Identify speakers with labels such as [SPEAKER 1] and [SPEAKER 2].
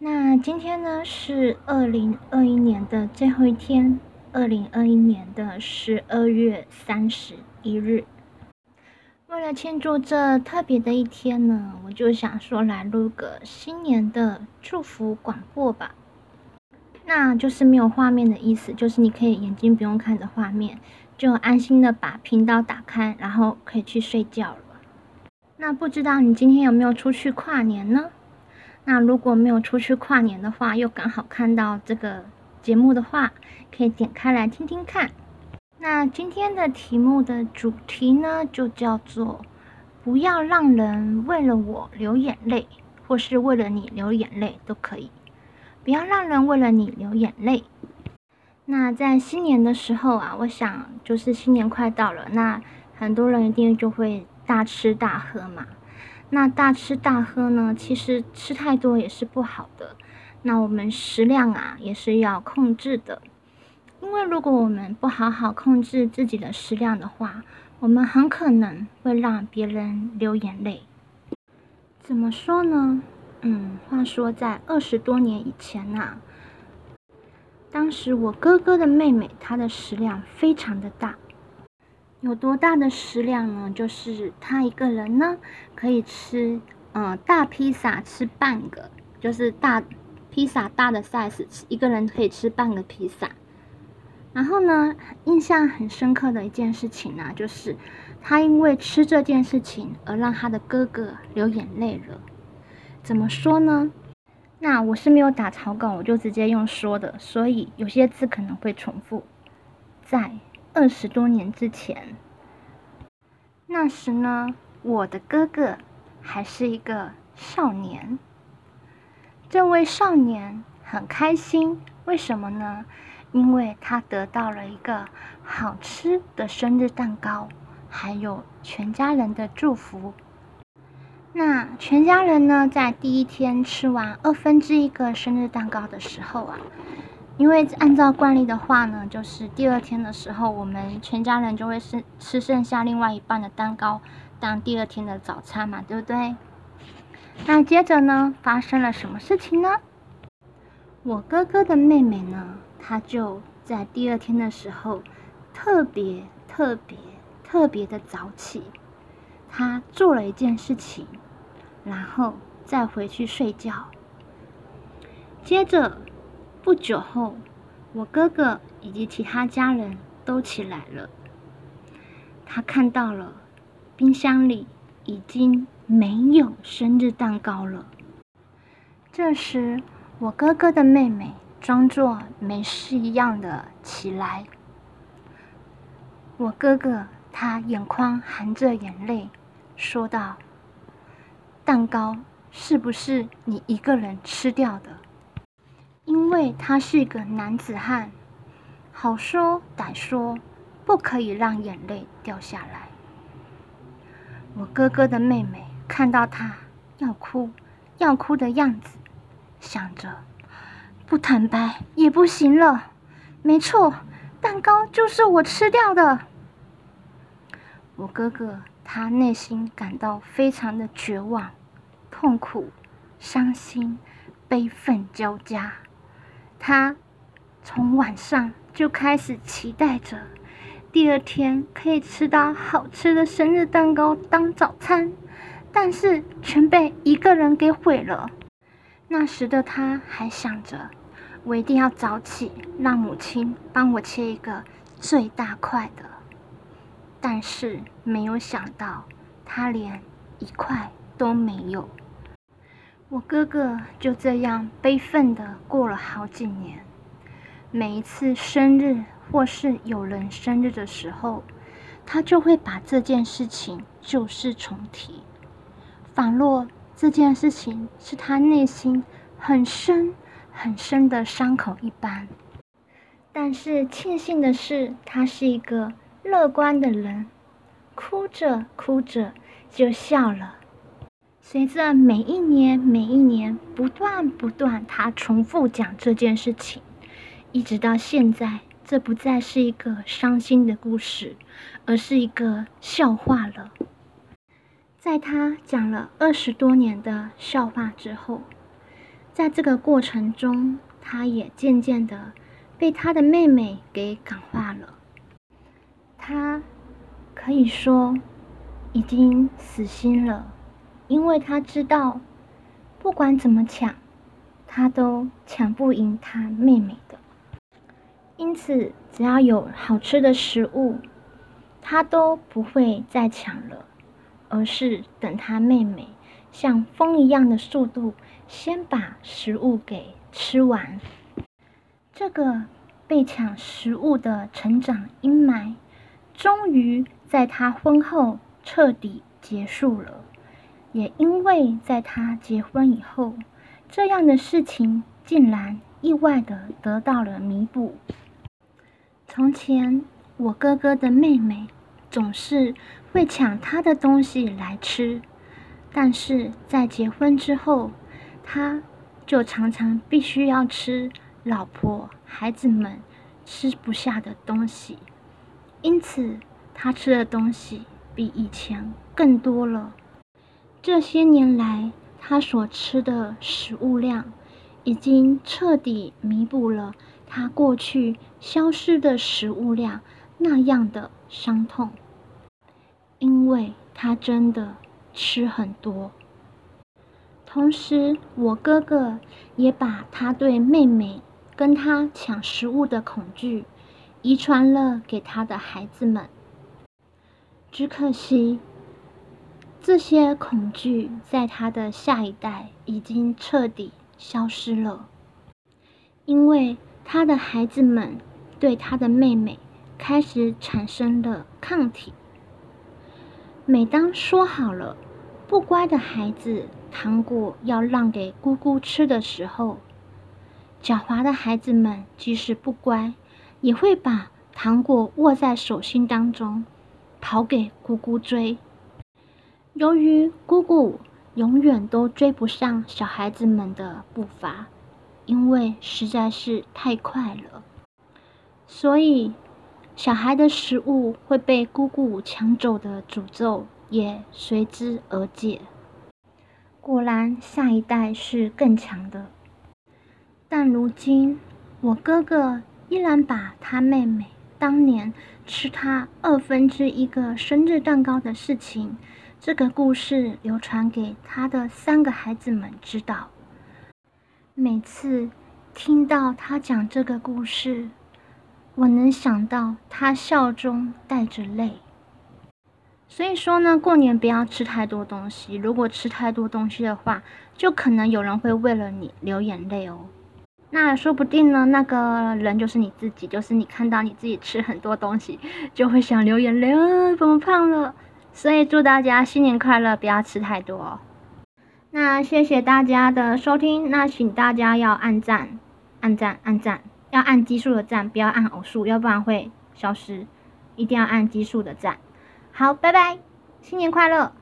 [SPEAKER 1] 那今天呢是二零二一年的最后一天，二零二一年的十二月三十一日。为了庆祝这特别的一天呢，我就想说来录个新年的祝福广播吧。那就是没有画面的意思，就是你可以眼睛不用看着画面，就安心的把频道打开，然后可以去睡觉了。那不知道你今天有没有出去跨年呢？那如果没有出去跨年的话，又刚好看到这个节目的话，可以点开来听听看。那今天的题目的主题呢，就叫做“不要让人为了我流眼泪，或是为了你流眼泪都可以，不要让人为了你流眼泪。”那在新年的时候啊，我想就是新年快到了，那很多人一定就会。大吃大喝嘛，那大吃大喝呢，其实吃太多也是不好的。那我们食量啊也是要控制的，因为如果我们不好好控制自己的食量的话，我们很可能会让别人流眼泪。怎么说呢？嗯，话说在二十多年以前呐，当时我哥哥的妹妹她的食量非常的大。有多大的食量呢？就是他一个人呢，可以吃，嗯，大披萨吃半个，就是大披萨大的 size，一个人可以吃半个披萨。然后呢，印象很深刻的一件事情呢，就是他因为吃这件事情而让他的哥哥流眼泪了。怎么说呢？那我是没有打草稿，我就直接用说的，所以有些字可能会重复，在。二十多年之前，那时呢，我的哥哥还是一个少年。这位少年很开心，为什么呢？因为他得到了一个好吃的生日蛋糕，还有全家人的祝福。那全家人呢，在第一天吃完二分之一个生日蛋糕的时候啊。因为按照惯例的话呢，就是第二天的时候，我们全家人就会吃吃剩下另外一半的蛋糕当第二天的早餐嘛，对不对？那接着呢，发生了什么事情呢？我哥哥的妹妹呢，她就在第二天的时候特别特别特别的早起，她做了一件事情，然后再回去睡觉，接着。不久后，我哥哥以及其他家人都起来了。他看到了冰箱里已经没有生日蛋糕了。这时，我哥哥的妹妹装作没事一样的起来。我哥哥他眼眶含着眼泪，说道：“蛋糕是不是你一个人吃掉的？”因为他是个男子汉，好说歹说，不可以让眼泪掉下来。我哥哥的妹妹看到他要哭要哭的样子，想着不坦白也不行了。没错，蛋糕就是我吃掉的。我哥哥他内心感到非常的绝望、痛苦、伤心、悲愤交加。他从晚上就开始期待着第二天可以吃到好吃的生日蛋糕当早餐，但是全被一个人给毁了。那时的他还想着，我一定要早起，让母亲帮我切一个最大块的。但是没有想到，他连一块都没有。我哥哥就这样悲愤的过了好几年。每一次生日或是有人生日的时候，他就会把这件事情旧事重提，仿若这件事情是他内心很深很深的伤口一般。但是庆幸的是，他是一个乐观的人，哭着哭着就笑了。随着每一年、每一年不断不断，他重复讲这件事情，一直到现在，这不再是一个伤心的故事，而是一个笑话了。在他讲了二十多年的笑话之后，在这个过程中，他也渐渐的被他的妹妹给感化了。他可以说已经死心了，因为他知道，不管怎么抢，他都抢不赢他妹妹的。因此，只要有好吃的食物，他都不会再抢了，而是等他妹妹像风一样的速度。先把食物给吃完，这个被抢食物的成长阴霾，终于在他婚后彻底结束了。也因为在他结婚以后，这样的事情竟然意外的得到了弥补。从前，我哥哥的妹妹总是会抢他的东西来吃，但是在结婚之后，他就常常必须要吃老婆、孩子们吃不下的东西，因此他吃的东西比以前更多了。这些年来，他所吃的食物量已经彻底弥补了他过去消失的食物量那样的伤痛，因为他真的吃很多。同时，我哥哥也把他对妹妹跟他抢食物的恐惧遗传了给他的孩子们。只可惜，这些恐惧在他的下一代已经彻底消失了，因为他的孩子们对他的妹妹开始产生了抗体。每当说好了不乖的孩子，糖果要让给姑姑吃的时候，狡猾的孩子们即使不乖，也会把糖果握在手心当中，跑给姑姑追。由于姑姑永远都追不上小孩子们的步伐，因为实在是太快了，所以小孩的食物会被姑姑抢走的诅咒也随之而解。果然，下一代是更强的。但如今，我哥哥依然把他妹妹当年吃他二分之一个生日蛋糕的事情，这个故事流传给他的三个孩子们知道。每次听到他讲这个故事，我能想到他笑中带着泪。所以说呢，过年不要吃太多东西。如果吃太多东西的话，就可能有人会为了你流眼泪哦。那说不定呢，那个人就是你自己，就是你看到你自己吃很多东西，就会想流眼泪啊，怎么胖了？所以祝大家新年快乐，不要吃太多。那谢谢大家的收听，那请大家要按赞、按赞、按赞，要按奇数的赞，不要按偶数，要不然会消失。一定要按奇数的赞。好，拜拜，新年快乐。